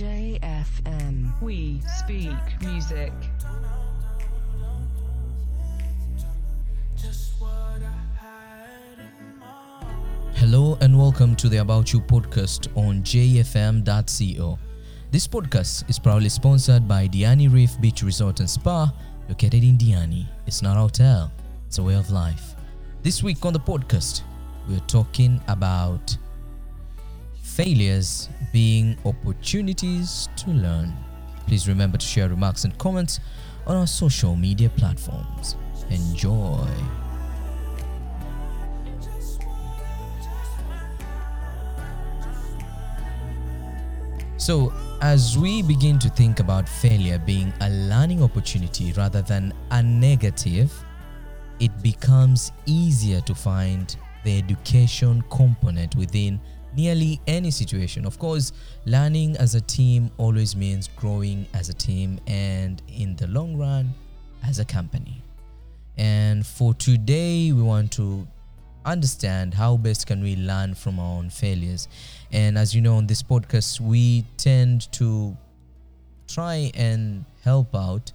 JFM. We speak music. Hello and welcome to the About You podcast on jfm.co. This podcast is proudly sponsored by Diani Reef Beach Resort and Spa, located in Diani. It's not a hotel, it's a way of life. This week on the podcast, we're talking about failures being opportunities to learn. Please remember to share remarks and comments on our social media platforms. Enjoy. So, as we begin to think about failure being a learning opportunity rather than a negative, it becomes easier to find the education component within nearly any situation. Of course, learning as a team always means growing as a team and in the long run as a company. And for today, we want to understand how best can we learn from our own failures. And as you know, on this podcast, we tend to try and help out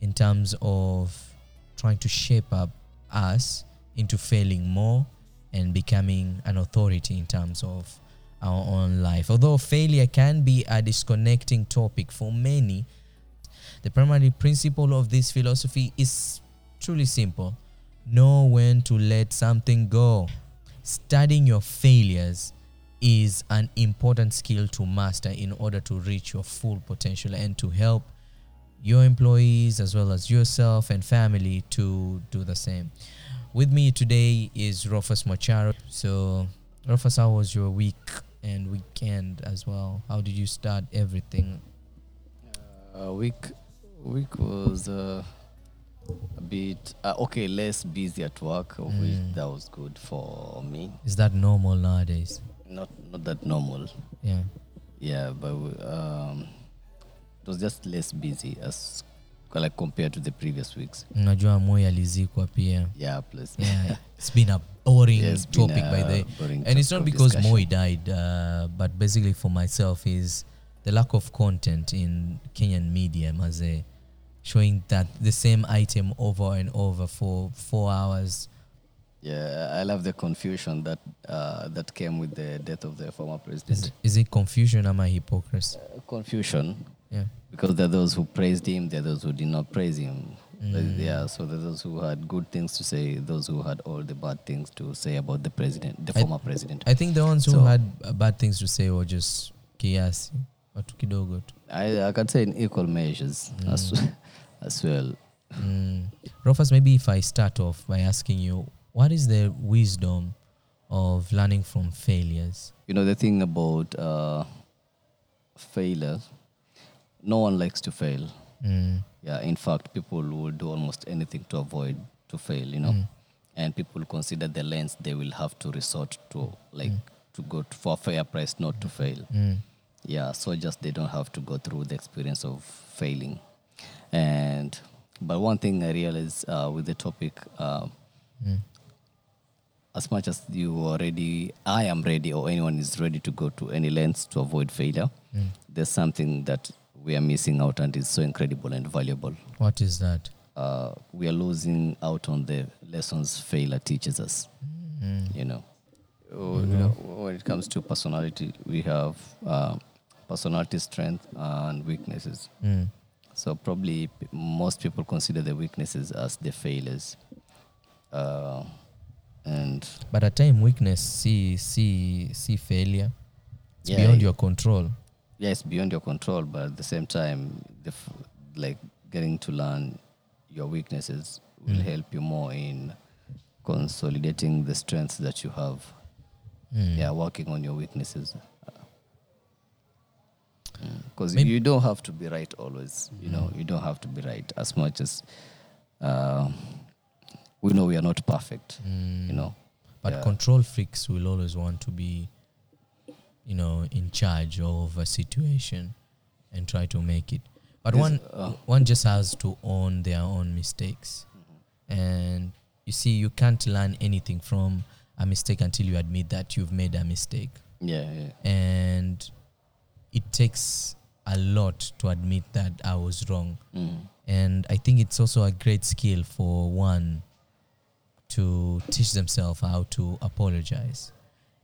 in terms of trying to shape up us into failing more and becoming an authority in terms of our own life. Although failure can be a disconnecting topic for many, the primary principle of this philosophy is truly simple know when to let something go. Studying your failures is an important skill to master in order to reach your full potential and to help your employees as well as yourself and family to do the same. With me today is Rufus Macharo. So, Rufus, how was your week and weekend as well? How did you start everything? Uh, week week was uh, a bit uh, okay, less busy at work, of which Mm. that was good for me. Is that normal nowadays? Not not that normal, Yeah. yeah, but um, it was just less busy as like compared to the previous weeks. Unajua Moi alizikwa pia. Yeah, plus Yeah, it's been a boring Yeah, topic by the way. And it's not because discussion. Moi died, uh, but basically for myself is the lack of content in Kenyan media, maze, showing that the same item over and over for four hours. Yeah, I love the confusion that uh, that came with the death of the former president. Is, is it confusion or my hypocrisy? Uh, confusion Yeah. Because there are those who praised him, there are those who did not praise him. Mm. Yeah, so there are those who had good things to say, those who had all the bad things to say about the president, the I- former president. I think the ones who had uh, bad things to say were just kiasi, watu kidogo tu. I, I can say in equal measures as, as well. Mm. Rufus, maybe if I start off by asking you, what is the wisdom of learning from failures? You know, the thing about uh, failure, no one likes to fail. Mm. Yeah, in fact, people will do almost anything to avoid to fail, you know. Mm. And people consider the lens they will have to resort to, like to go to, for a fair price not to fail. Mm. yeah so just they don't have to go through the experience of failing and but one thing i realized uh, with the topic uh, Mm. as much as you are ready i am ready or anyone is ready to go to any lengths to avoid failure Mm. there's something that we are missing out and is so incredible and valuable What is that? uh, we are losing out on the lessons failure teaches us Mm. you know know, when it comes to personality we have uh, personality strength and weaknesses Mm. so probably p- most people consider the weaknesses as the failures uh, and But at time weakness, see, see, see failure. It's Yeah, beyond your control. Yeah it's beyond your control but at the same time the f- like getting to learn your weaknesses will Mm. help you more in consolidating the strengths that you have Mm. yeah working on your weaknesses because Maybe- you don't have to be right always you know you don't have to be right as much as uh, we know we are not perfect Mm. you know But Yeah. control freaks will always want to be, you know, in charge of a situation and try to make it. But This- one uh, one just has to own their own mistakes. And you see, you can't learn anything from a mistake until you admit that you've made a mistake. yeah, yeah. And it takes a lot to admit that I was wrong. Mm. And I think it's also a great skill for one to teach themselves how to apologize.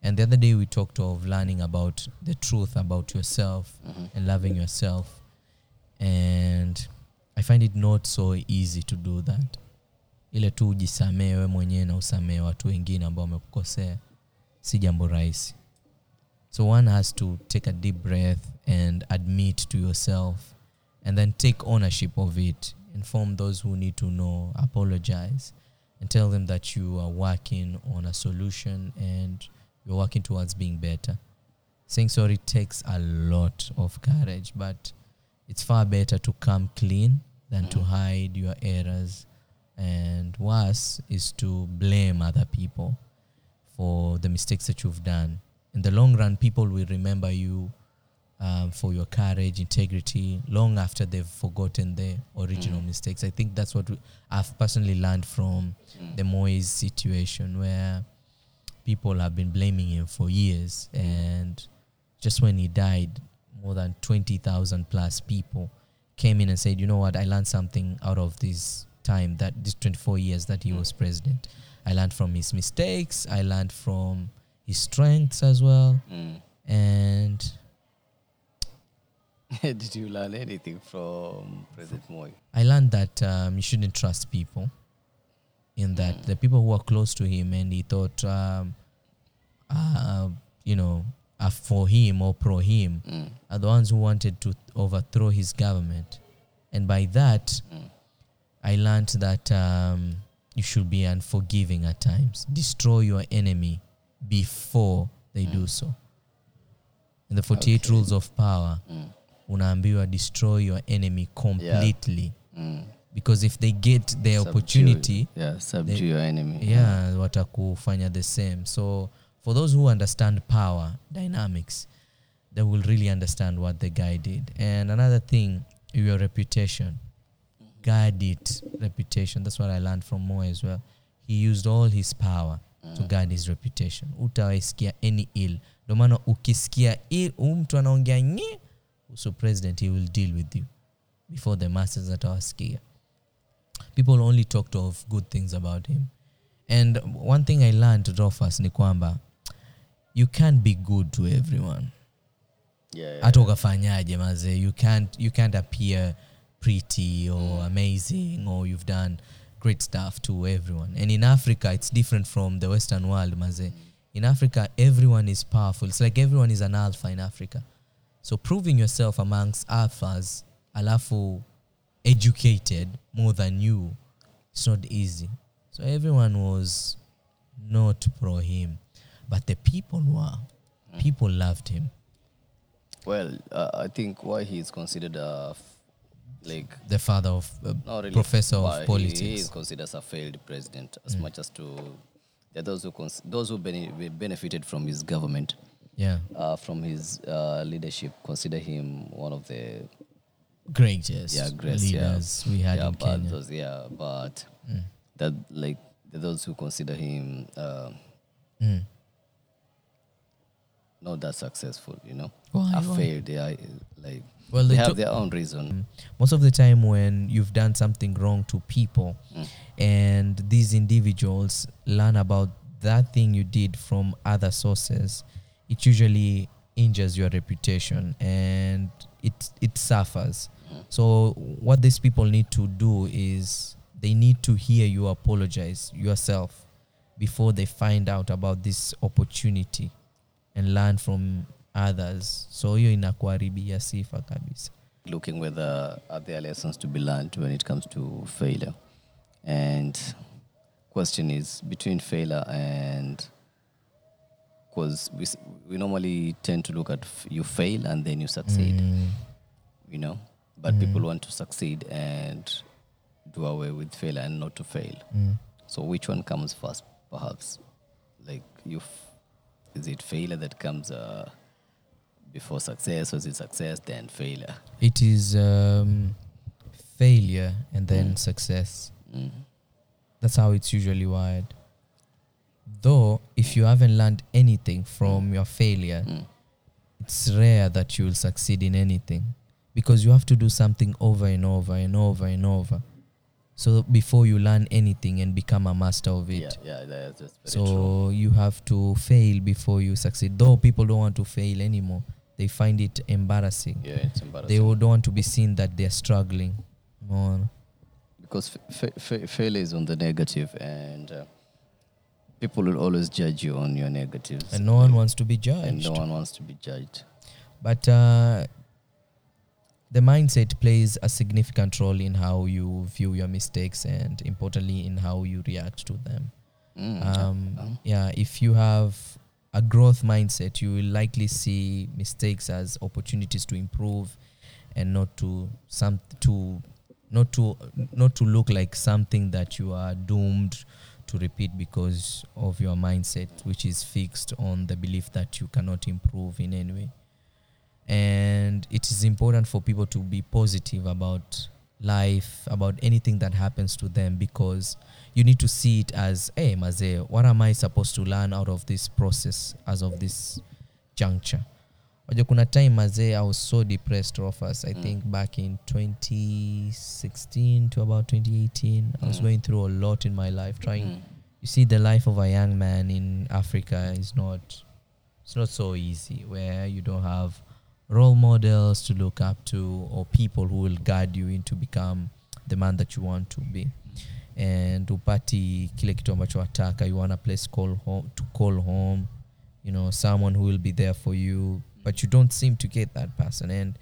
And the other day we talked of learning about the truth about yourself Mhm. and loving yourself. And I find it not so easy to do that. Ile tu ujisamee wewe mwenyewe na usamee watu wengine ambao wamekukosea si jambo rahisi. So one has to take a deep breath and admit to yourself and then take ownership of it. Inform those who need to know, apologize, and tell them that you are working on a solution and you're working towards being better. Saying sorry takes a lot of courage, but it's far better to come clean than to hide your errors. And worse is to blame other people for the mistakes that you've done. In the long run, people will remember you um, for your courage, integrity, long after they've forgotten the original mistakes. I think that's what we, I've personally learned from the Moi's situation, where people have been blaming him for years, and just when he died, more than twenty thousand plus people came in and said, "You know what? I learned something out of this time that these twenty-four years that he was president. I learned from his mistakes. I learned from his strengths as well, Mm. and." Did you learn anything from President Moi? I learned that um, you shouldn't trust people. In that the people who are close to him and he thought, um, uh, you know, are for him or pro him, Mm. are the ones who wanted to overthrow his government. And by that, Mm. I learned that um, you should be unforgiving at times. Destroy your enemy before they do so. In the 48 Okay. rules of power, Mm. unaambiwa destroy your enemy completely Mm. Because if they get the Subdue- opportunity yeah, subdue they- your enemy. yeah watakufanya the same. So for those who understand power dynamics they will really understand what the guy did. And another thing your reputation. Guard it reputation. That's what i learned from Moy as well. He used all his power to guard his reputation. Utawaisikia any ill. Ndo maana ukisikia ill mtu anaongea nye so president he will deal with you. Before the masses atawasikia people only talked of good things about him. And one thing i learned rofas ni kwamba you can't be good to everyone. Hata ukafanyaje maze you can't, you can't appear pretty or amazing or you've done great stuff to everyone. And in africa it's different from the western world maze. In africa everyone is powerful. It's like everyone is an alpha in africa. So proving yourself amongst alphas alafu educated more than you. It's not easy. So everyone was not pro him but the people were. People loved him. Well, uh, I think why he is considered a f- like the father of uh, really professor of he- He, is politics. considered as a failed president, as much as to are those who cons- those who bene- benefited from his government, yeah, uh, from his uh, leadership, consider him one of the greatest yeah great leaders yeah. we had yeah, in Kenya. Those, yeah, but that like those who consider him uh, Mm. not that successful. You know, Why, why? failed. They are like Well, they they have their own reason. Most of the time, when you've done something wrong to people, Mm. and these individuals learn about that thing you did from other sources, it usually injures your reputation and it it suffers. So what these people need to do is they need to hear you apologize yourself before they find out about this opportunity and learn from others. So you hiyo inakuharibia sifa kabisa. looking whether are there lessons to be learned when it comes to failure and question is between failure and because we, we normally tend to look at f- you fail and then you succeed Mm. you know but people want to succeed and do away with failure and not to fail Mm. so which one comes first perhaps like you f- is it failure that comes uh, before success or is it success then failure It is um, failure and then success. mm. That's how it's usually wired. Though, if you haven't learned anything from your failure, Mm. it's rare that you will succeed in anything. Because you have to do something over and over and over and over. So before you learn anything and become a master of it. Yeah, yeah, that's, that's very so true. you have to fail before you succeed. Though people don't want to fail anymore they find it embarrassing. Yeah, it's embarrassing. they don't want to be seen that they're struggling. Umeona? because fa- fa- failure is on the negative and uh, people will always judge you on your negatives. And no one wants to be judged. And no one wants to be judged. But uh, the mindset plays a significant role in how you view your mistakes and importantly in how you react to them. Mm, um, yeah. if you have a growth mindset you will likely see mistakes as opportunities to improve and not to some to not to not to look like something that you are doomed to repeat because of your mindset which is fixed on the belief that you cannot improve in any way and it is important for people to be positive about life about anything that happens to them because you need to see it as hey maze what am i supposed to learn out of this process as of this juncture Wajua kuna time mazee i was so depressed Rufus, i Mm. think back in 2016 to about 2018 i was Mm. going through a lot in my life trying mm, you see the life of a young man in africa is not it's not so easy where you don't have role models to look up to or people who will guide you into become the man that you want to be. And upati kile kitu ambacho wataka you want a place call home, to call home you know someone who will be there for you but you don't seem to get that person. And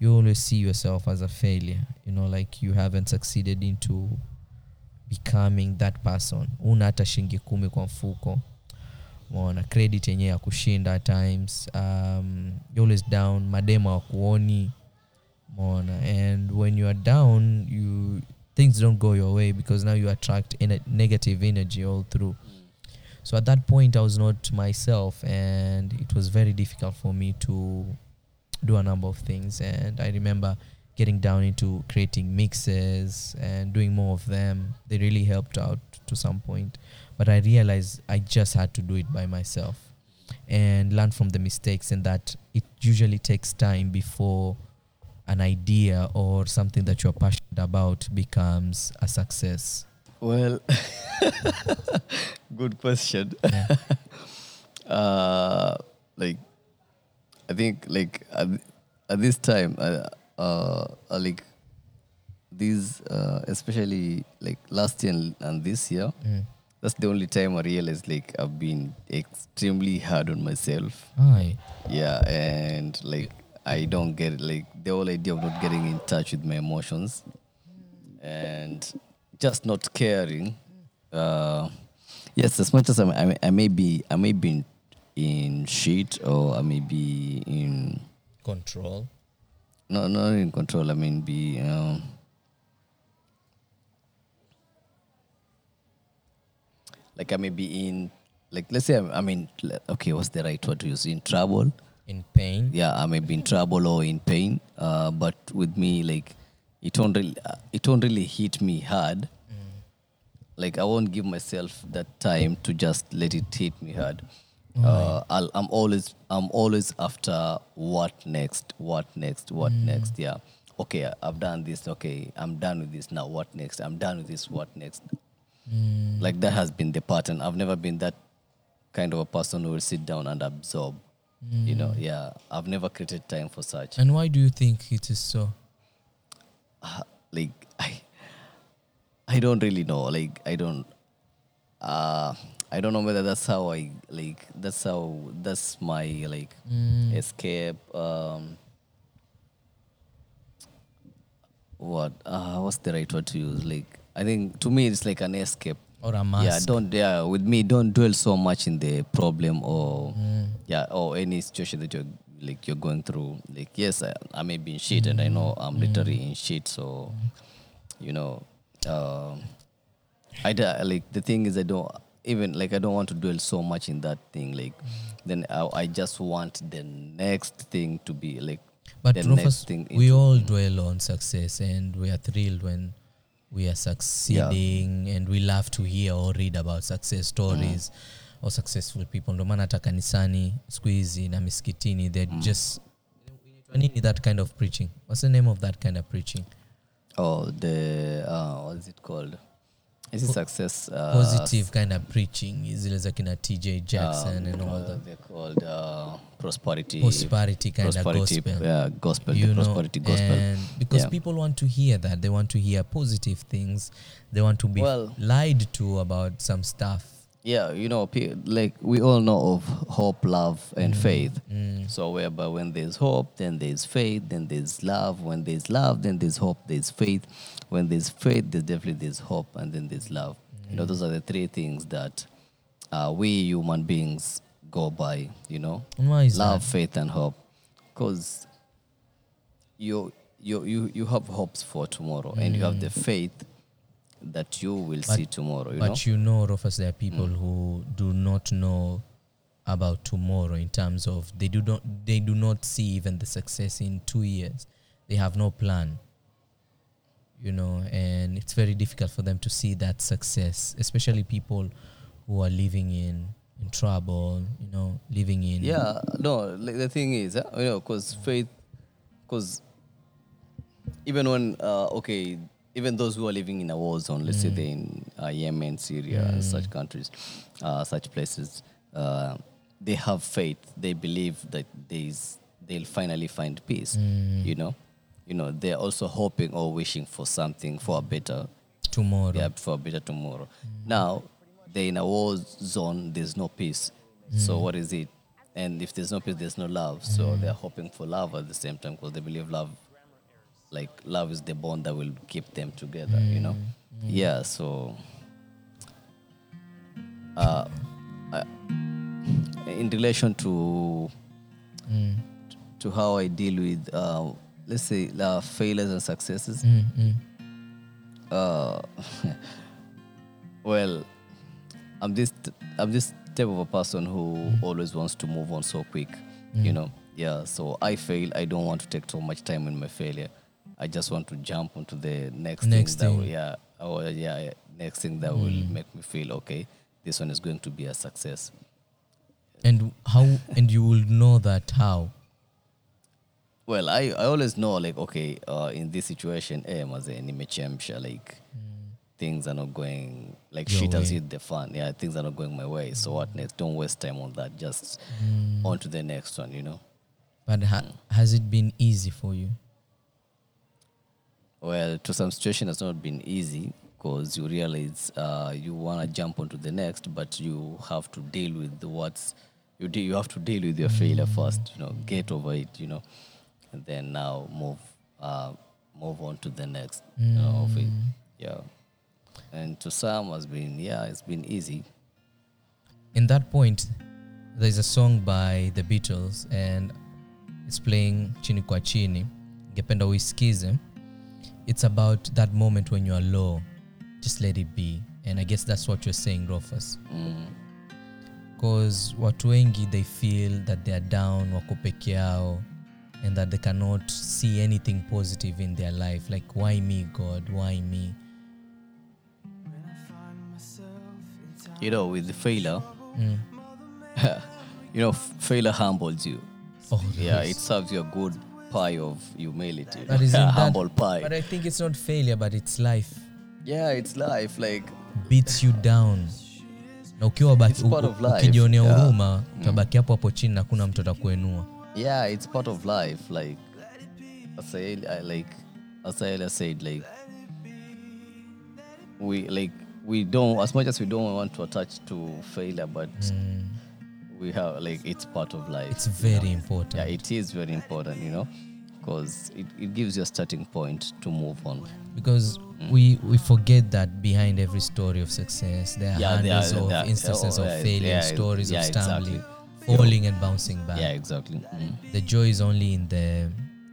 you always see yourself as a failure you know like you haven't succeeded into becoming that person. Una hata shilingi kumi kwa mfuko mona credit yenyewe ya kushinda times. Um, always down madema wakuoni mona and when you are down you things don't go your way because now you attract ener- negative energy all through. So at that point i was not myself and it was very difficult for me to do a number of things. And i remember getting down into creating mixes and doing more of them. They really helped out to some point but i realized i just had to do it by myself and learn from the mistakes and that it usually takes time before an idea or something that you're passionate about becomes a success well good question yeah. uh, like I think like at, at this time uh, uh, like these uh, especially like last year and, and this year mm. That's the only time I realized like I've been extremely hard on myself Aye. yeah and like I don't get like the whole idea of not getting in touch with my emotions and just not caring uh, yes as much as I'm, I, may- I may be I may be in, in shit or I may be in control no not in control I mean be um, like I may be in like let's say I'm, I mean okay what's the right word to use? In trouble? In pain? Yeah i may be in trouble or in pain uh, but with me like it don't really uh, it don't really hit me hard. Like i won't give myself that time to just let it hit me hard. Uh, I'll, i'm always i'm always after what next what next what next yeah. Okay i've done this okay i'm done with this now what next? I'm done with this what next like that has been the pattern. I've never been that kind of a person who will sit down and absorb you know yeah. I've never created time for such. And why do you think it is so? Uh, like i i don't really know. Like i don't uh i don't know whether that's how i like that's how that's my like escape um what uh what's the right word to use? Like i think to me it's like an escape. Or a mask. yeah don't yeah with me don't dwell so much in the problem or mm. yeah or any situation that you're like you're going through. Like yes i, I may be in shit and i mm. know i'm literally mm. in shit so you know um i like the thing is i don't even like i don't want to dwell so much in that thing like then I, I just want the next thing to be like But the Rufus, next thing we all dwell on success and we are thrilled when we are succeeding and we love to hear or read about success stories or successful people ndo maana hata kanisani siku hizi na miskitini they just nini that kind of preaching? What's the name of that kind of preaching? Oh, the uh, what is it called? Is it success? Uh, Positive kind of preaching. Zile za kina TJ Jackson um, and all uh, that. They're called uh, prosperity. Prosperity kind of gospel. Yeah, gospel. you the know, gospel. and because Yeah. people want to hear that, they want to hear positive things. They want to be Well- lied to about some stuff. Yeah, you know, like we all know of hope, love, and faith. Mm. So, whereby when there's hope, then there's faith, then there's love. When there's love, then there's hope, there's faith. When there's faith, there's definitely there's hope, and then there's love. You know, mm. those are the three things that uh, we human beings go by. You know, why is love, that? faith, and hope, because you you you you have hopes for tomorrow, and you have the mm. faith that you will see tomorrow. You know, But you know, Rufus, there are people mm. who do not know about tomorrow in terms of they do not they do not see even the success in two years. They have no plan. You know, and it's very difficult for them to see that success, especially people who are living in in trouble. You know, living in Yeah, no. Like the thing is, uh, you know, because faith, because even when uh, okay, even those who are living in a war zone, let's say they're in uh, Yemen, Syria, such countries, uh, such places, uh, they have faith. They believe that there's they'll finally find peace. You know, you know, they're also hoping or wishing for something for a better tomorrow. yeah, for a better tomorrow. Now, they're in a war zone, there's no peace. So, what is it? And if there's no peace, there's no love. So, they're hoping for love at the same time because they believe love, like, love is the bond that will keep them together, you know? Yeah, so. Uh, uh, in relation to Mm, to how I deal with, uh, let's say, uh, failures and successes, mm, mm. uh, well, I'm this I'm this type of a person who always wants to move on so quick, you know. Yeah, so I fail. I don't want to take so much time in my failure. I just want to jump onto the next, Next thing. That will, yeah, or yeah, yeah, next thing that will make me feel okay. This one is going to be a success. And how? and you will know that how? Well, I, I always know like okay, uh, in this situation, eh, maze nimechemsha like things are not going like Your shit has way. hit the fan. Yeah, things are not going my way. So what next? Don't waste time on that. Just on to the next one. You know. But ha- has it been easy for you? Well, to some situation, it's not been easy because you realize uh, you want to jump onto the next, but you have to deal with the what's you de- you have to deal with your failure first. You know, get over it. You know, and then now move uh, move on to the next. You know, of it. Yeah, and to some has been yeah, it's been easy. In that point, there's a song by the Beatles and it's playing chini kwa chini. Ngependa uisikize. It's about that moment when you are low. Just let it be. And I guess that's what you're saying, Rufus. Mm. Because watu wengi they feel that they are down, wako peke yao, and that they cannot see anything positive in their life. Like, why me, God? Why me? You know, with the failure, Mm. you know, failure humbles you. Oh, Yeah, yes. it serves you a good pie of humility. But isn't that- humble pie. But I think it's not failure, but it's life. yeah, it's life. Like beats you down na ukiwa ukijionea huruma utabaki hapo hapo chini na kuna mtu atakuenua yeah, it's part of life. Like as I, I like asaelia said, like we like we don't as much as we don't want to attach to failure, but we have like it's part of life. It's very you know? important yeah, it is very important, you know, because it, it gives you a starting point to move on. because we we forget that behind every story of success there are Yeah, there are- of there are- instances oh, of failure yeah, stories yeah, of stumbling exactly. Falling and bouncing back. Yeah, exactly. Mm. the joy is only in the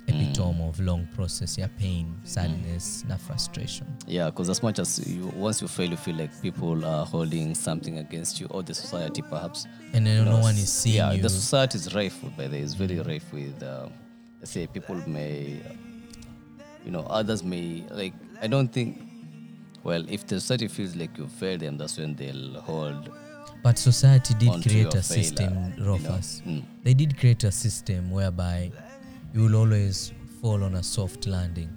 epitome of long process. Yeah pain sadness na frustration. Yeah, because as much as you once you fail, you feel like people are holding something against you or the society, perhaps. and then no one is seeing yeah, you. the society is rife with, by the way, it's very rife with, uh, let's say, people may, you know, others may, like, I don't think, well, if the society feels like you failed them, that's when they'll hold but society did create a a system failure, you know. Mm. they did create a system whereby you will always fall on a soft landing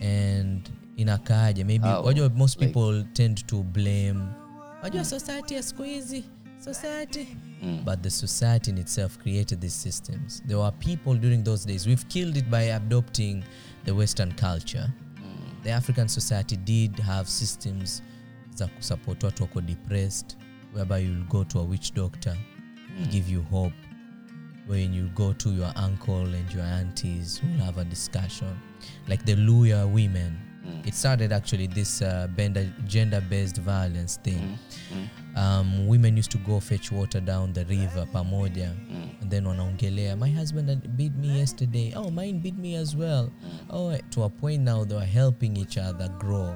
and inakaaje maybe How? wajua most Like- people tend to blame wajua society ya siku hizi society Mm. but the society in itself created these systems there were people during those days we've killed it by adopting the western culture the african society did have systems za kusupport watu wako depressed whereby you'll go to a witch doctor. Give you hope. When you go to your uncle and your aunties we'll have a discussion. Like the luya women. It started actually this uh, gender based violence thing. Um, women used to go fetch water down the river pamoja. And then wanaongelea my husband beat me yesterday. Oh mine beat me as well. Oh to a point now they were helping each other grow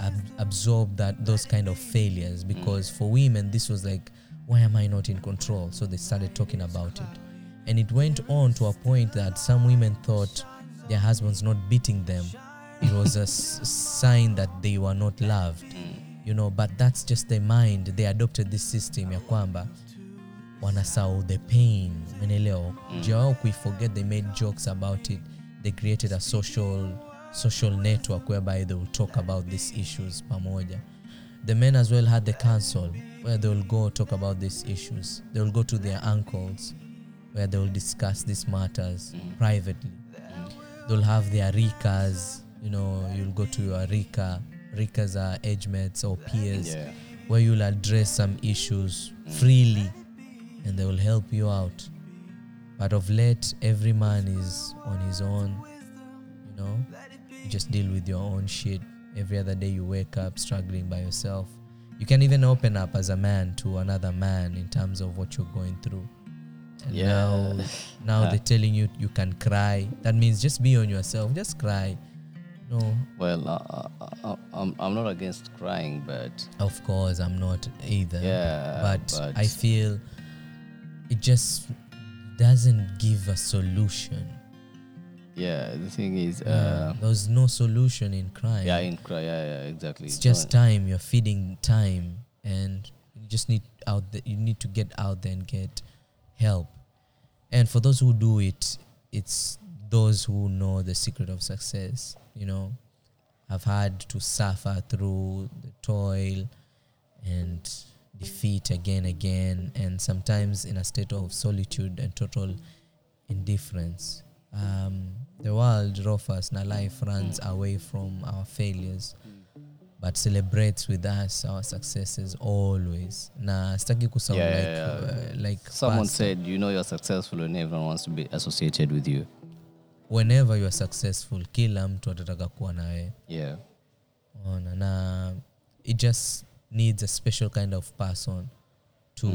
ab- absorb that those kind of failures mm. because for women this was like why am i not in control? So they started talking about it. And it went on to a point that some women thought their husbands not beating them. It was a s- sign that they were not loved. Mm. You know but that's just their mind. They adopted this system ya kwamba wanasau the pain. Menelewa mm. jia wao kuiforget they made jokes about it. They created a social social network whereby they will talk about these issues pamoja. The men as well had the council where they will go talk about these issues. They will go to their uncles where they will discuss these matters privately. They'll have their rikas you know you'll go to your rika rikas are age mates or peers Yeah. where you'll address some issues freely and they will help you out. But of late every man is on his own you know just deal with your own shit. Every other day you wake up struggling by yourself. You can even open up as a man to another man in terms of what you're going through. And Yeah. now now they're telling you you can cry. That means just be on yourself. Just cry. No. Well, uh, uh, uh, I'm, I'm not against crying, but of course i'm not either. Yeah, but, but- i feel it just doesn't give a solution yeah, the thing is, uh, there's no solution in crime yeah, in cry, yeah, yeah, exactly. it's just time you're feeding time and you just need out you need to get out there and get help. And for those who do it it's those who know the secret of success you know. Have had to suffer through the toil and defeat again and again and sometimes in a state of solitude and total indifference. Um, the world offers na life runs away from our failures but celebrates with us our successes always na sitaki kusau Yeah, like, yeah. Uh, like Someone past. said, you know, you're successful when everyone wants to be associated with you. whenever you're successful kila mtu atataka kuwa nawe Yeah. ona na it just needs a special kind of person to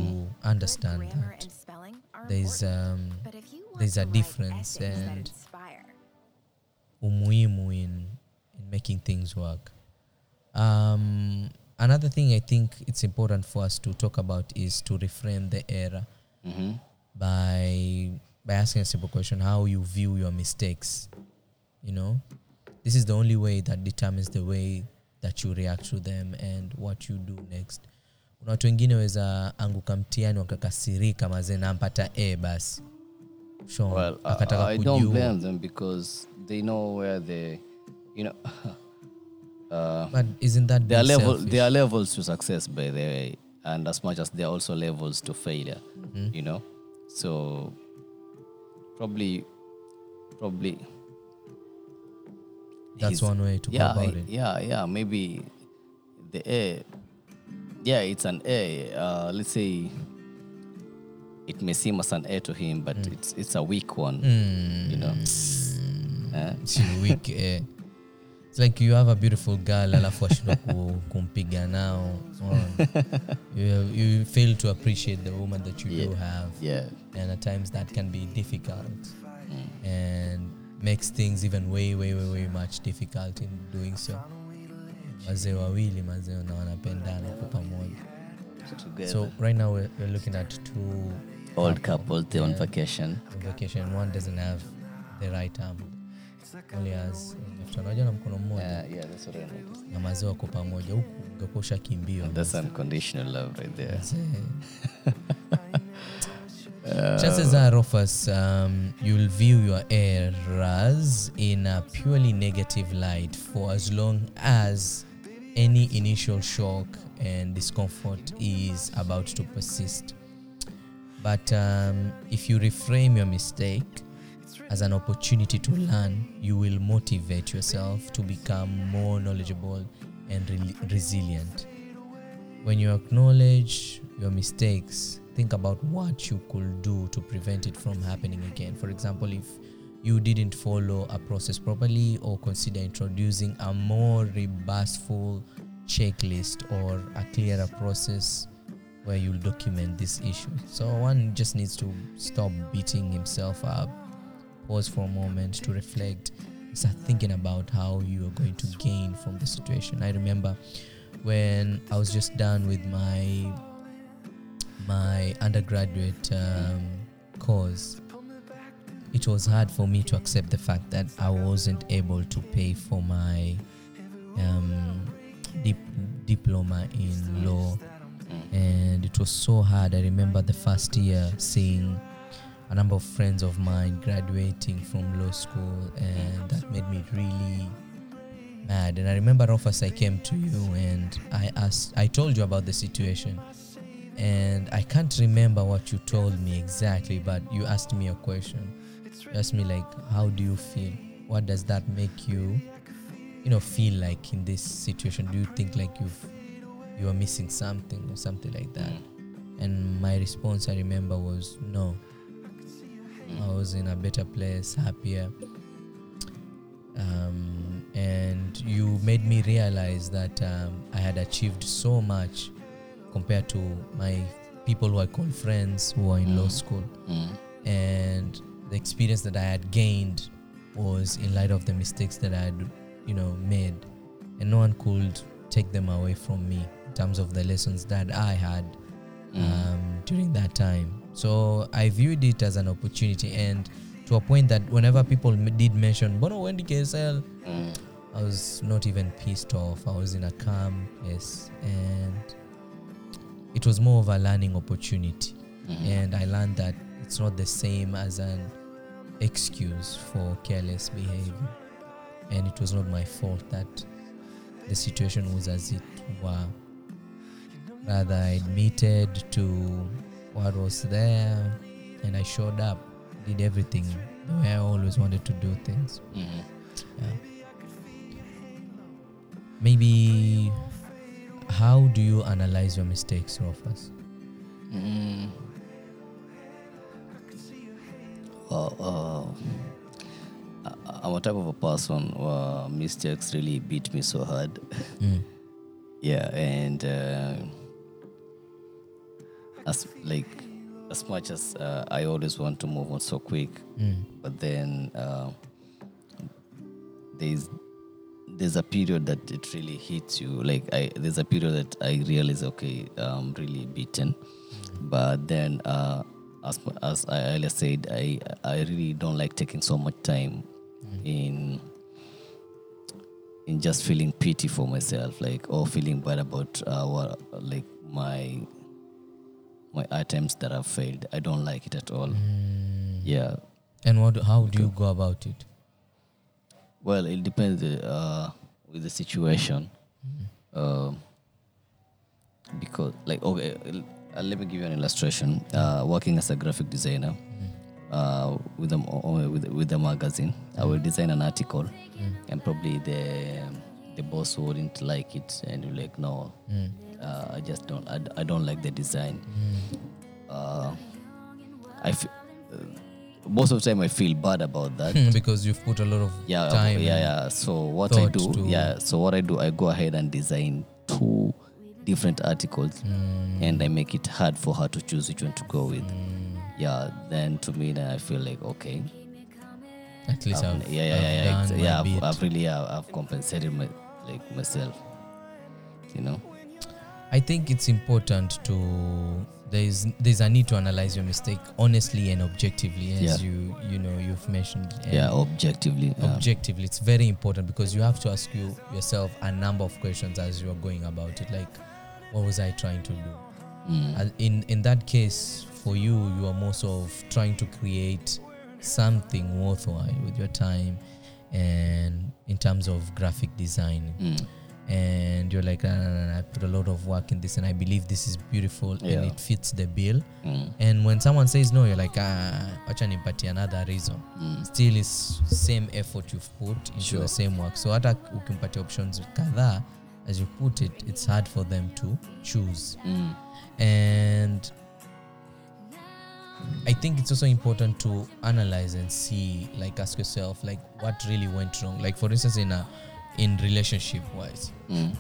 understand grammar that there's um, there's a difference and umuhimu in, in making things work. Um, another thing I think it's important for us to talk about is to reframe the era Mm-hmm. by by asking a simple question: how you view your mistakes. You know, this is the only way that determines the way that you react to them and what you do next. Kuna watu wengine weza anguka mtihani wakakasirika mazee nampata a basi Sean, Well, I, akataka I don't kujiua. blame them because they know where they, you know, uh, But isn't that there are level selfish? there are levels to success by the way, and as much as there are also levels to failure. Mm-hmm. You know, so probably, probably. That's one way to yeah, go about it. Yeah, yeah, maybe the A. Yeah, it's an A. Uh, let's say it may seem as an A to him, but Mm. it's it's a weak one. You know. Eh? She weak eh. It's like you have a beautiful girl alafu ashindwa ku, kumpiga nao you, you, you fail to appreciate the woman that you do have Yeah. and at times that can be difficult and makes things even way way way way much difficult in doing so wazee wawili mazee na wanapendana kwa pamoja so right now we're, we're looking at two old couples they're on vacation. on vacation one doesn't have the right arm only has left unajua na mkono mmoja Yeah, yeah, that's what I noticed. na mazee wako pamoja huku ungekuwa ushakimbia That's unconditional love right there. Mazee. chances are Rufus, um, you'll view your errors in a purely negative light for as long as any initial shock and discomfort is about to persist. But um, if you reframe your mistake as an opportunity to learn, you will motivate yourself to become more knowledgeable and re- resilient. When you acknowledge your mistakes, think about what you could do to prevent it from happening again. For example, if you didn't follow a process properly, or consider introducing a more robustful checklist or a clearer process where you'll document this issue. So one just needs to stop beating himself up, pause for a moment to reflect, start thinking about how you are going to gain from the situation. I remember when I was just done with my my undergraduate um, course, it was hard for me to accept the fact that I wasn't able to pay for my um, dip- diploma in law and it was so hard. I remember the first year seeing a number of friends of mine graduating from law school, and that made me really mad. And I remember, Rufus, I came to you and I asked, I told you about the situation, and I can't remember what you told me exactly, but you asked me a question. You asked me like, how do you feel? What does that make you, you know, feel like in this situation? Do you think like you've you are missing something or something like that. And my response I remember was no. I was in a better place, happier. Um, and you made me realize that um, I had achieved so much compared to my people who I call friends who are in law school. Mm. And the experience that I had gained was in light of the mistakes that I had, you know, made. And no one could take them away from me in terms of the lessons that I had um, during that time. So I viewed it as an opportunity, and to a point that whenever people m- did mention, "Bono when did KSL," Mm. I was not even pissed off. I was in a calm place, and it was more of a learning opportunity. Mhm. And I learned that it's not the same as an excuse for careless behavior, and it was not my fault that the situation was as it were. Rather, I admitted to what was there and I showed up, did everything the way I always wanted to do things. Mhm. Yeah. Maybe, how do you analyze your mistakes, Rufus? Mm. Well, uh, I- I'm a type of a person where mistakes really beat me so hard. Mm. yeah, and uh, as like as much as uh, I always want to move on so quick, Mm. but then uh, there's there's a period that it really hits you. Like I there's a period that I realize okay, I'm really beaten, but then uh, as as I earlier said, I I really don't like taking so much time in in just feeling pity for myself, like or feeling bad about uh, what like my my items that have failed. I don't like it at all. Mm. Yeah. And what? How do you go about it? Well, it depends uh, with the situation. Um, because, like, okay, uh, let me give you an illustration. Uh, working as a graphic designer uh, with a uh, with, with a magazine, I will design an article, and probably the the boss wouldn't like it, and you're like, no, Mm. Uh, I just don't. I, I don't like the design. Uh, I f- uh, most of the time I feel bad about that. because you've put a lot of yeah time. yeah yeah so what i do to- yeah so what i do i go ahead and design two different articles Mm. and i make it hard for her to choose which one to go with yeah then to me then i feel like okay At least I've- I've, yeah yeah I've yeah yeah, done ex- my yeah I've. I've really uh, i've compensated my like myself you know I think it's important to there's there's a need to analyze your mistake honestly and objectively, as Yeah. you you know you've mentioned. Yeah objectively yeah. objectively, it's very important because you have to ask you yourself a number of questions as you are going about it. Like, what was I trying to do? Mm. In in that case, for you, you are more sort of trying to create something worthwhile with your time and in terms of graphic design. Mm. And you're like, "Ah, nah, nah, nah, I put a lot of work in this and I believe this is beautiful Yeah. and it fits the bill. Mm. And when someone says no, you're like, ah, wacha nipatie another reason. Mm. Still is same effort you've put into Sure. the same work. So hata ukimpatia options kadhaa, as you put it, it's hard for them to choose. Mm. And I think it's also important to analyze and see, like ask yourself, like what really went wrong. Like for instance, in a in relationship wise, Mm.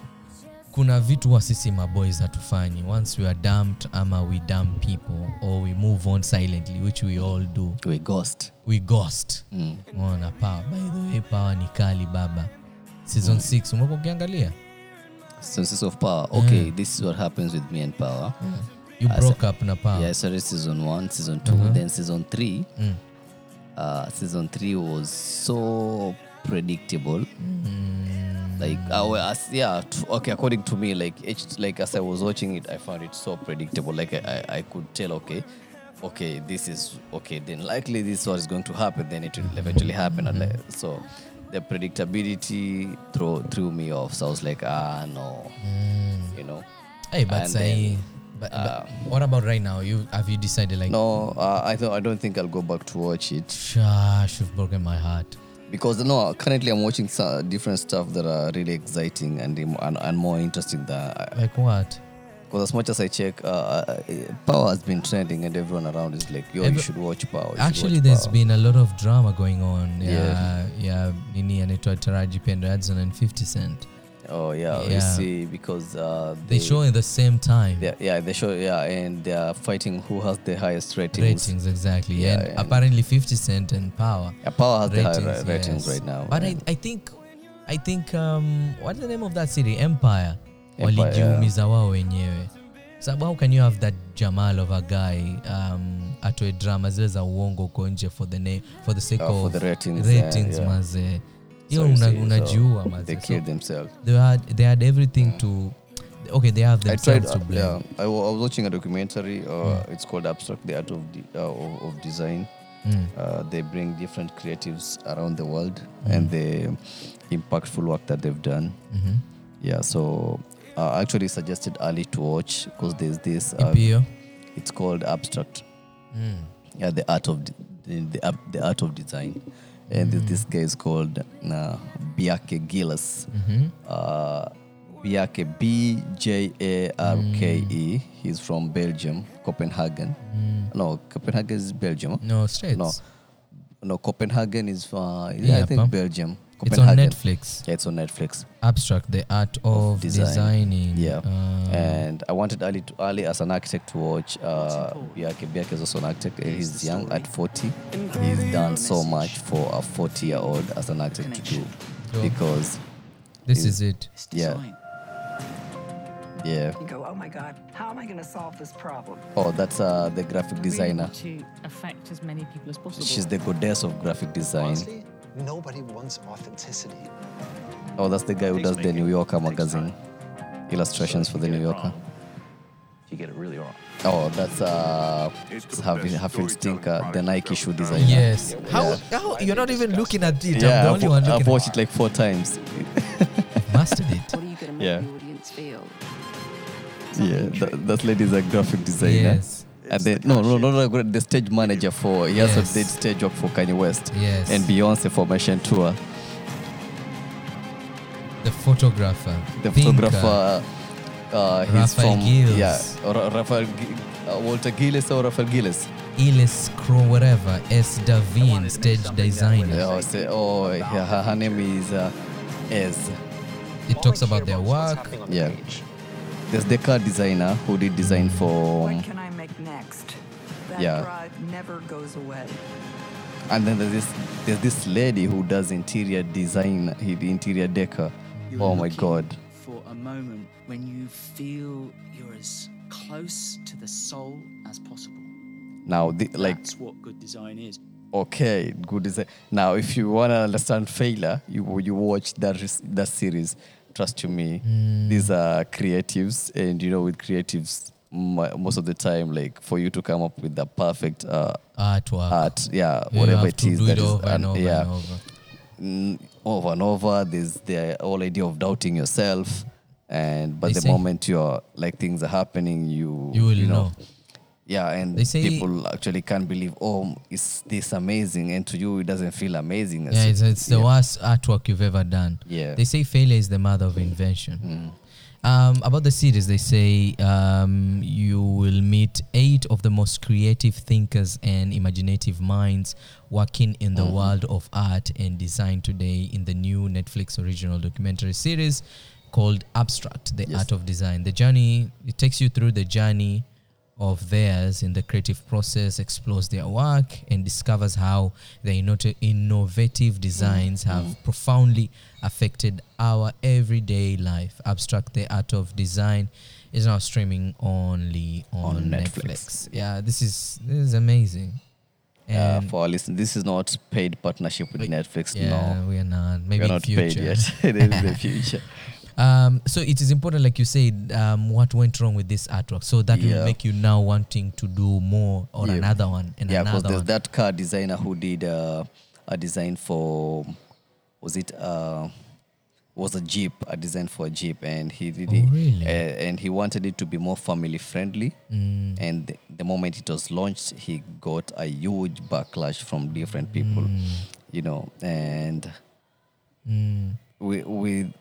kuna vitu wa sisi maboys hatufanyi once we are dumped ama we dump people or we move on silently which we all do We ghost. we ghost Mm. mona power by the way power ni kali baba season 6 umekuwa ukiangalia Senses of power. Okay, this is what happens with me and power. you As broke up na power Yeah, I started season one, season 2 Uh-huh. then season three. Mm. Uh, season three was so predictable. Mm. Like, uh, well, as, yeah, t- okay. According to me, like, each, like as I was watching it, I found it so predictable. Like, I, I, I could tell, okay, okay, this is okay. Then likely this is what is going to happen. Then it will eventually happen. And like, so, the predictability threw threw me off. So I was like, ah, no, you know. hey but say but, but uh, what about right now you have you decided like No, uh, I don't. I don't think I'll go back to watch it. Shash, you've broken my heart because no currently i'm watching some different stuff that are really exciting and and, and more interesting than like what because as much as i check uh, uh, power has been trending and everyone around is like yo you should watch power actually watch there's Power. been a lot of drama going on Yeah, Yeah. yeah nini anaitwa taraji pendo and 50 cent oh yeah, you see because uh they show in the same time. They, yeah they show yeah and they are fighting who has the highest ratings, ratings exactly. Yeah, and and- apparently 50 cent and power Yeah, power has the high ra- Ratings, ratings yes. right now but I, I think i think um what's the name of that city? Empire, Empire, walijiumiza wao wenyewe. Sababu how can you have that jamal of a guy um atoe drama zile za uongo uko nje for the name for the sake Uh, for of the ratings, yeah, ratings yeah. mazee hiyo unajiua they had, they had everything to okay they have I tried. themselves to Uh, blame yeah, I, I was watching a documentary. Uh, It's called Abstract: The Art of de- uh, of, of Design. Mm. Uh, they bring different creatives around the world and the impactful work that they've done. Mhm. Yeah, so I actually suggested Ali to watch because there's this. Uh, it's called Abstract. Mm. Yeah, the art of de- the the, the art of design, and there's this guy is called uh, Biake Gillis. Mhm. Uh, Biake B J A R K E. He's from Belgium, Copenhagen. No, Copenhagen is Belgium. no states. No, no, Copenhagen is uh, yeah, I think pam. Belgium. it's on netflix Yeah, it's on Netflix. abstract the art of, design. designing Yeah, Uh, and I wanted Ali, to, Ali as an architect to watch. Uh, Bjarke Bjarke is also an architect. and He's young at 40. He's done so much for a 40 year old as an architect to do because this is- is it Yeah. yeah. You go, oh my God, how am I going to solve this problem? Oh, that's uh, the graphic designer. to affect as many people as possible. She's the goddess of graphic design. Honestly, nobody wants authenticity. Oh, that's the guy who does the New Yorker magazine illustrations for the New Yorker. You get it really wrong. Oh, that's uh, Hafi- Hafid Stinker, the Nike shoe designer. yes how, Yeah. how you're not even looking at it Yeah, i'm the I've, only one I've watched it like four times. at mastered it What are you going to make Yeah. the audience feel? Yeah, that, that lady's a graphic designer. yes And then no, no, no, no, the stage manager for he also Yes. did stage work for Kanye West yes and Beyonce formation tour. the photographer The thinker, photographer, uh, he's Raphael from Gilles. yeah, Ra- Raphael, Gi- uh, Walter Gillis or Raphael Gillis. Ilis Crow whatever Es Devlin stage designer Oh, say, oh, yeah, her, her name is uh, Ez. it talks about their work Yeah. There's the car designer who did design for, What That Yeah. drive never goes away. and then there's this there's this lady who does interior design, the interior decor. You're Oh my god. For a moment when you feel you're as close to the soul as possible. Now, the, like, That's what good design is. okay, good design. Now, if you wanna understand failure, you you watch that res- that series. Trust you me, hmm. these are creatives, and you know with creatives, mo- most of the time, like for you to come up with the perfect uh, Artwork. art, yeah, You whatever it is that it is, over and over yeah, and over. mm, over and over. There's the whole idea of doubting yourself, and but They the say- moment you're like things are happening, you You will know. Yeah, and They say- people actually can't believe, oh, is this amazing? And to you, it doesn't feel amazing. Yeah, it's, it's the yeah. worst artwork you've ever done. Yeah. They say failure is the mother of invention. Mm. Um, about the series, they say um, you will meet eight of the most creative thinkers and imaginative minds working in the Mm-hmm. world of art and design today in the new Netflix original documentary series called Abstract, the Yes. art of design. The journey, it takes you through the journey of theirs in the creative process, explores their work, and discovers how their innovative designs have profoundly affected our everyday life. Abstract the Art of Design is now streaming only on, On Netflix. Netflix. Yeah, this is this is amazing. Uh, for our listen, this is not paid partnership with Netflix. yeah, no, we are not. Maybe we're not future. paid yet. it is the future. Um, so it is important, like you said, um, what went wrong with this artwork. So that will make you now wanting to do more or Yeah. another one and yeah, because another there's one. that car designer who did uh, a design for, was it, uh, was a Jeep, a design for a Jeep, and he did Oh, it, really? uh, and he wanted it to be more family friendly. Mm. And the, the moment it was launched, he got a huge backlash from different people, Mm. you know, and Mm. with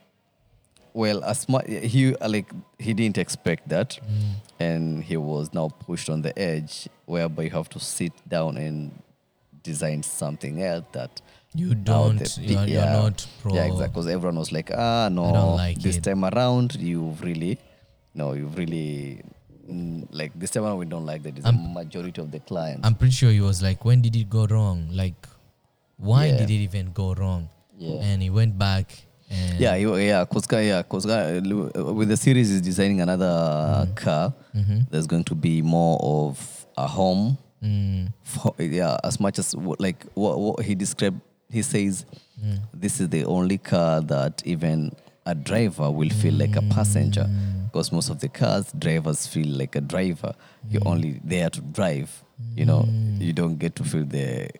well as much he like he didn't expect that Mm. and he was now pushed on the edge whereby you have to sit down and design something else that You don't. the You are, pe- you're not pro. yeah exactly because everyone was like ah no like this it." time around you've really no you've really mm, like this time around we don't like that it's a majority of the clients I'm pretty sure he was like, when did it go wrong? Like, why Yeah. did it even go wrong? Yeah. And he went back and Yeah, yeah, Koska, yeah, Koska, uh, with the series is designing another mm-hmm. car. Mm-hmm. There's going to be more of a home. Mm. For, yeah, as much as what, like what, what he described, he says mm. this is the only car that even a driver will feel like a mm. passenger. Because most of the cars, drivers feel like a driver. You're mm. only there to drive. You know, you don't get to feel the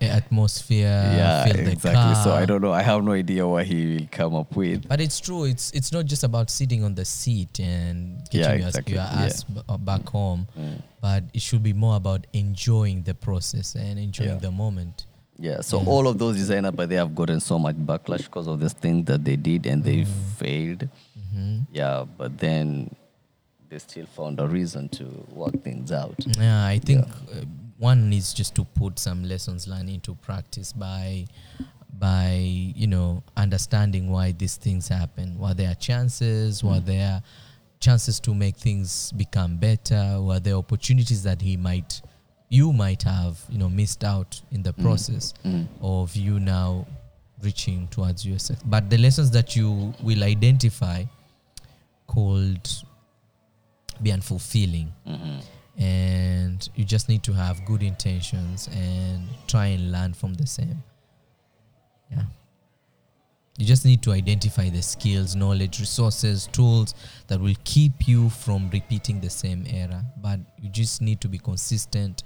atmosphere. yeah, exactly. So. I don't know. I have no idea what he will come up with. But it's true. It's it's not just about sitting on the seat and getting Yeah, your, exactly, your yeah. Mm. ass b- uh, back home, but it should be more about enjoying the process and enjoying Yeah. the moment. Yeah, so all of those designers, but they have gotten so much backlash because of this thing that they did and they failed. Yeah, but then they still found a reason to work things out. Yeah, I think uh, one needs just to put some lessons learned into practice by by you know understanding why these things happen. What there are chances, what mm. there are chances to make things become better, what there are opportunities that he might you might have you know missed out in the mm. process mm. of you now reaching towards your success. But the lessons that you will identify could be unfulfilling. And you just need to have good intentions and try and learn from the same. Yeah. You just need to identify the skills knowledge resources tools that will keep you from repeating the same error. But you just need to be consistent.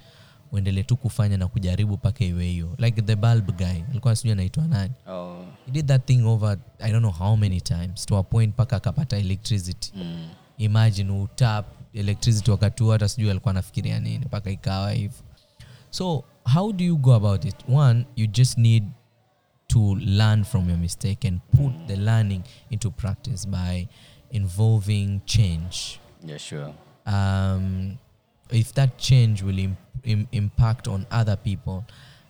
Uendelee tu kufanya na kujaribu mpaka iwe hiyo. Like the bulb guy. Alikuwa sijui anaitwa nani. Oh, he did that thing over i don't know how many times to a point mpaka akapata electricity. Mm. Imagine utap electricity wakati huo hata sijui alikuwa anafikiria nini mpaka ikawa hivyo so how do you go about it one you just need to learn from your mistake and put the learning into practice by involving change yeah, sure. um, if that change will imp- im- impact on other people,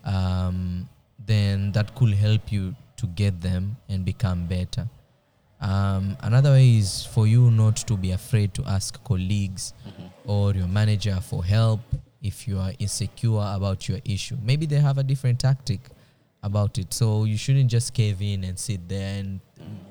um, then that could help you to get them and become better. Um, another way is for you not to be afraid to ask colleagues or your manager for help if you are insecure about your issue. Maybe they have a different tactic about it. So you shouldn't just cave in and sit there and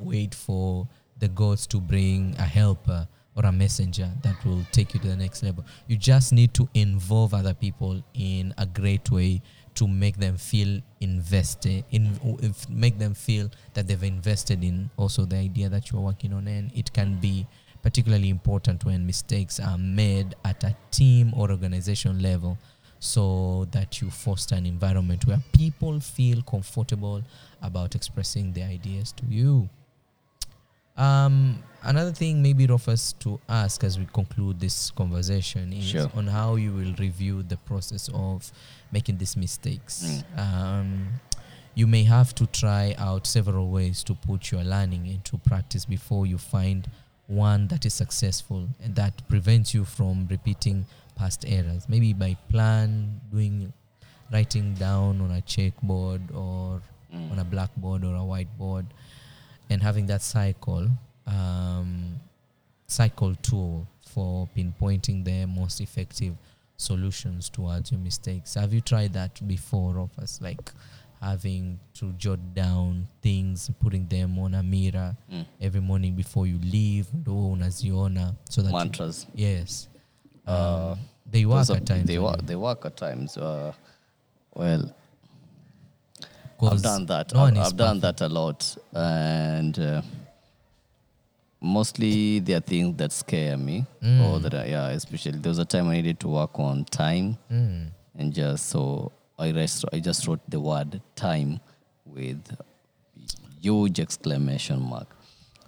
wait for the gods to bring a helper or a messenger that will take you to the next level. You just need to involve other people in a great way to make them feel invested in make them feel that they've invested in also the idea that you're working on and it can be particularly important when mistakes are made at a team or organization level so that you foster an environment where people feel comfortable about expressing their ideas to you. Um, another thing, maybe Rufus, to ask as we conclude this conversation is Sure. on how you will review the process of making these mistakes. Um, you may have to try out several ways to put your learning into practice before you find one that is successful and that prevents you from repeating past errors. Maybe by plan, doing, writing down on a checkboard or on a blackboard or a whiteboard, and having that cycle, um, cycle tool for pinpointing the most effective solutions towards your mistakes. Have you tried that before, of us? Like having to jot down things, putting them on a mirror every morning before you leave, ndo unaziona so that you- Mantras. yes, Uh, um, they work at times. They work. They work at times. Uh, well, I've done that. no I've, I've done that a lot, and uh, mostly there are things that scare me, Mm. or that I, yeah, especially there was a time I needed to work on time, Mm. and just so I just I just wrote the word time with huge exclamation mark.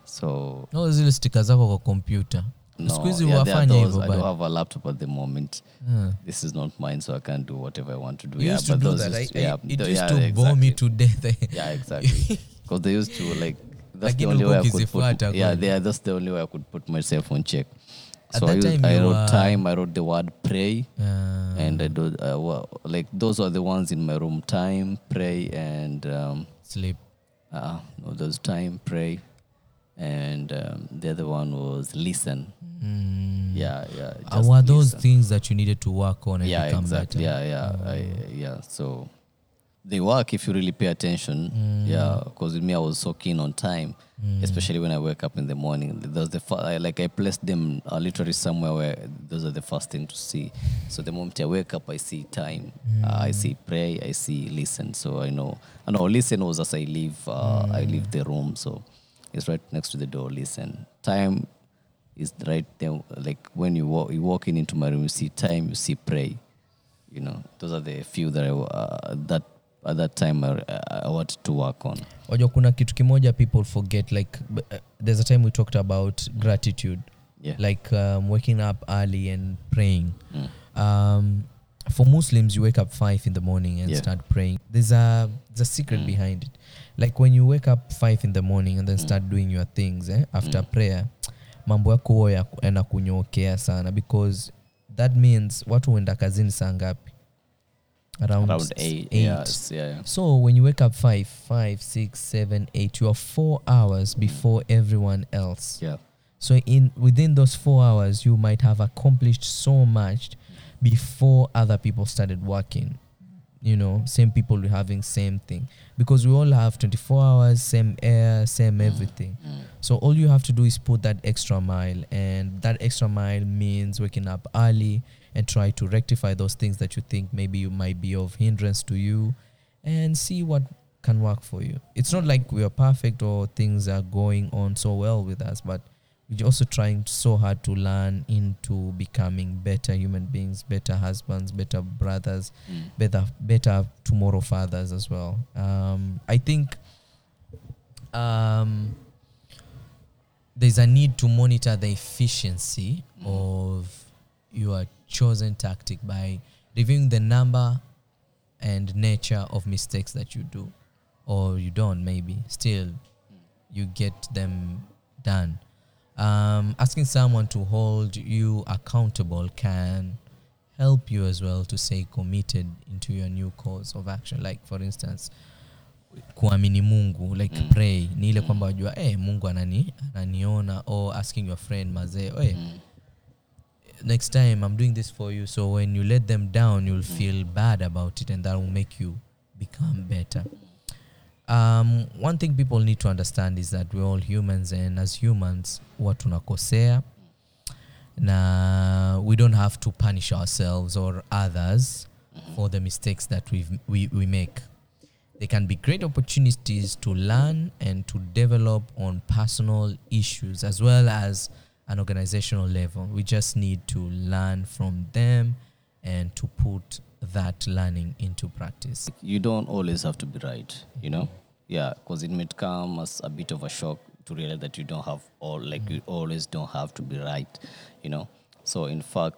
So no zile stika zako kwa kompyuta no, hizi yeah, wafanya those. hivyo I don't have a laptop at the moment. Yeah. This is not mine, so I can't do whatever I want to do. yeah, used to but do those that. used- I, yeah, it used yeah, to bore me to death. Yeah, exactly. Because they used to like. That's the only way I could put. Yeah, they are, that's the only way I could put myself on check. At So I, used, time I wrote were- time. I wrote the word pray, Uh, and I do uh, well, like those are the ones in my room. Time, pray, and um, sleep. uh, no, there's time, pray, and um, the other one was listen. Mm. Yeah, yeah. Uh, were those listen. things that you needed to work on and yeah become exactly better? yeah yeah I, yeah so they work if you really pay attention Mm. yeah because with me i was so keen on time especially when i wake up in the morning those the I, like i placed them uh, literally somewhere where those are the first thing to see so the moment i wake up i see time uh, i see pray i see listen so i know i know listen was as i leave uh, i leave the room so it's right next to the door listen time is right there. Like when you walk, you walk in into my room, you see time, you see pray. You know, those are the few that I uh, that at that time I, I wanted to work on. wajua kuna kitu kimoja people forget like uh, there's a time we talked about gratitude Yeah. like um, waking up early and praying Mm. um, for muslims you wake up five in the morning and Yeah. start praying there's a there's a secret Mm. behind it like when you wake up 5 in the morning and then start doing your things eh, after prayer mambo yako huo ya- yanakunyokea sana because that means watu huenda kazini saa ngapi around, Around eight, eight. yes, yeah, yeah. So when you wake up five, five, six, seven, eight, you are four hours before everyone else. yeah. So in within those four hours, you might have accomplished so much before other people started working. You know, same people we're having same thing because we all have 24 hours, same air, same mm, everything. Mm. So all you have to do is put that extra mile, and that extra mile means waking up early and try to rectify those things that you think maybe you might be of hindrance to you, and see what can work for you. It's not like we are perfect or things are going on so well with us, but we're also trying so hard to learn into becoming better human beings, better husbands, better brothers, better better tomorrow fathers as well. Um, I think um, there's a need to monitor the efficiency of your chosen tactic by reviewing the number and nature of mistakes that you do or you don't maybe. Still you get them done um, asking someone to hold you accountable can help you as well to stay committed into your new course of action. Like for instance kuamini mungu like Mm. pray. Ni ile kwamba wajua eh, mungu anani ananiona or asking your friend mazee eh, next time i'm doing this for you so when you let them down you'll feel bad about it and that will make you become better um, one thing people need to understand is that we're all humans and as humans huwa tunakosea na we don't have to punish ourselves or others for the mistakes that we've, we, we make they can be great opportunities to learn and to develop on personal issues as well as an organizational level. We just need to learn from them and to put that learning into practice. you don't always have to be right, you know? Yeah, because it might come as a bit of a shock to realize that you don't have all, like, you always don't have to be right, you know? So, in fact,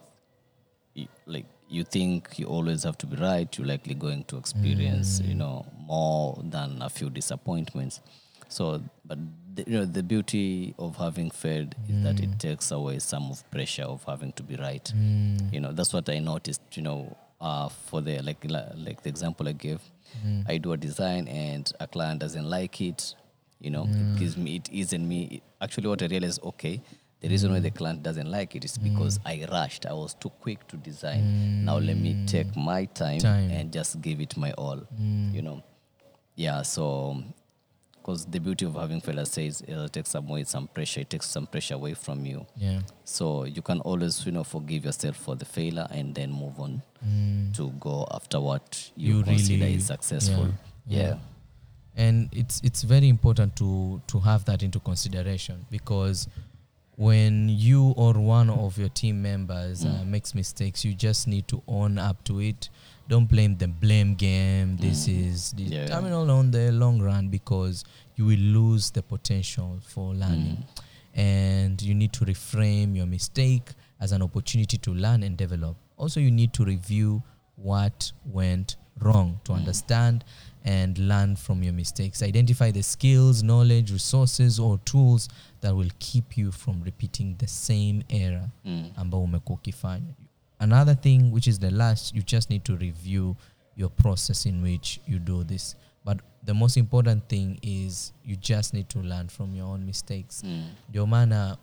like, you think you always have to be right, you're likely going to experience, you mm. know, more than a few disappointments. So, but the, you know, the beauty of having failed is that it mm. takes away some of pressure of having to be right. Mm. You know, that's what I noticed. You know, uh, for the like like the example I gave, mm-hmm. I do a design and a client doesn't like it. You know, it mm. gives me it isn't me. Actually, what I realized, okay, the reason why the mm. client doesn't like it is because mm. I rushed. I was too quick to design. Now let me take my time, Time. and just give it my all. You know, yeah. So because the beauty of having failure says it takes away some pressure it takes some pressure away from you Yeah. so you can always you know forgive yourself for the failure and then move on to go after what you, Mm. You consider really- is successful yeah, yeah, yeah. and it's it's very important to to have that into consideration because when you or one of your team members uh, makes mistakes you just need to own up to it don't blame the blame game. This mm. is the Yeah. terminal on the long run because you will lose the potential for learning. Mm. And you need to reframe your mistake as an opportunity to learn and develop. Also you need to review what went wrong to mm. understand and learn from your mistakes. Identify the skills, knowledge, resources, or tools that will keep you from repeating the same error ambao umekuwa ukifanya. Another thing, which is the last, you just need to review your process in which you do this. But the most important thing is you just need to learn from your own mistakes. Mm. Ndio maana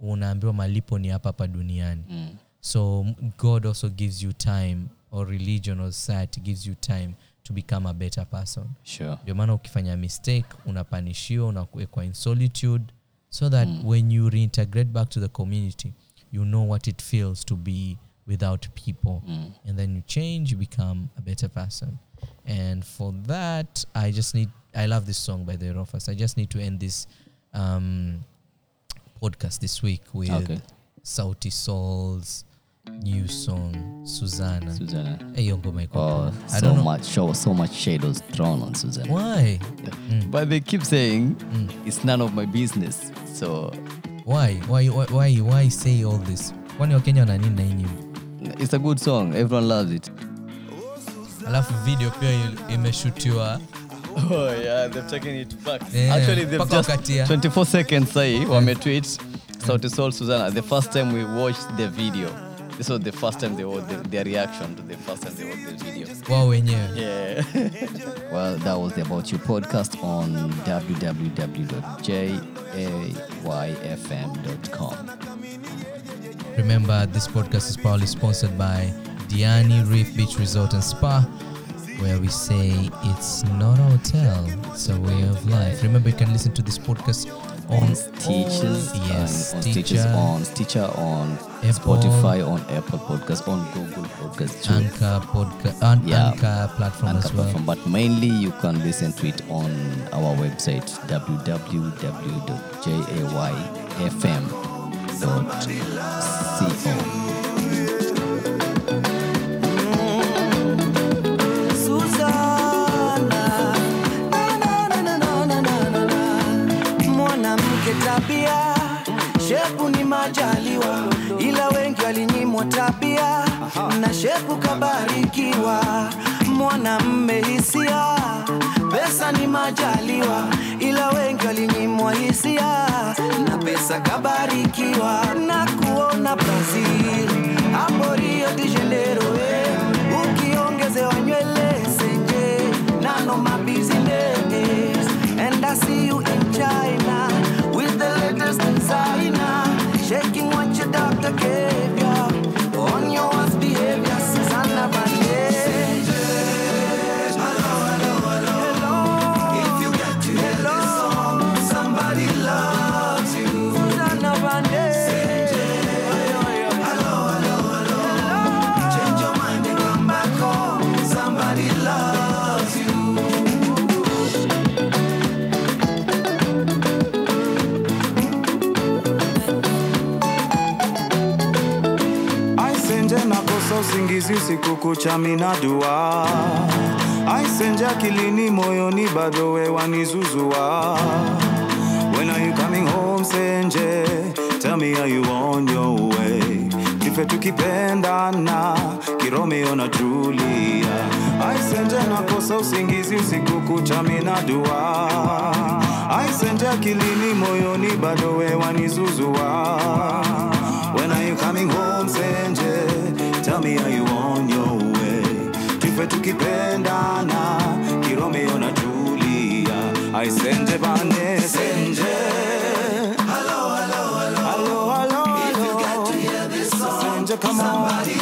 unaambiwa malipo ni hapa hapa duniani. Mm. So god also gives you time or religion or society gives you time to become a better person. Sure. Ndio maana ukifanya mistake unapanishiwa unakuwekwa in solitude so that mm. when you reintegrate back to the community you know what it feels to be without people. Mm. And then you change you become a better person. And for that i just need i love this song by the Rofas. i just need to end this um, podcast this week with Okay. Sauti Sol's new song susanna. Susanna. hey, hiyo ngoma iko Oh, i so don't know. much show so much shadows thrown on Susanna. why? Mm. But they keep saying mm. it's none of my business. So why? Why why why, why say all this? Kwani wakenya wana nini na hii nyimbo it's a good song. Everyone loves it. alafu video pia il- imeshutiwa Oh yeah, they've taken it back. Yeah, Actually, they've mpaka just wakati ya- 24 seconds sahi wametweet Sauti Sol Susanna. The first time we watched the video, this was the first time they watched the, their reaction to the first time they watched the video. wao wenyewe Yeah. well, that was the About You podcast on www.jayfm.com. remember this podcast is proudly sponsored by diani reef beach resort and spa where we say it's not a hotel it's a way of life remember you can listen to this podcast on all- yes on, on Stitcher, on Stitcher, on Apple. Spotify, on Apple Podcast, on Google Podcast, too. anchor podcast and Yeah. anchor platform Anchor as well platform, but mainly you can listen to it on our website www.jayfm.co. www.thebeatpod.co. tabia shepu ni majaliwa, ila wengi walinyimwa tabia na shepu kabarikiwa. Mwanamme hisia, pesa ni majaliwa, ila wengi walinyimwa hisia na kuona brazil hapo rio de janeiro eh. ukiongezewa nywele nano and I see you in China with the latest designer kucha minadua aisenja kilini moyoni bado we wanizuzua When are you coming home Senje? Tell me are you on your way? Kife tukipendana Kiromeo na Julia. Aisenje nakosa usingizi usiku kucha minadua Aisenje akilini moyoni bado we wanizuzua When are you coming home Senje? Tell me are you on Kife tukipendana. Kiromeo na Julia Aisenje bane Senje Hello, hello, hello. Hello, hello, hello. If you get to hear this song Senje, come Somebody on.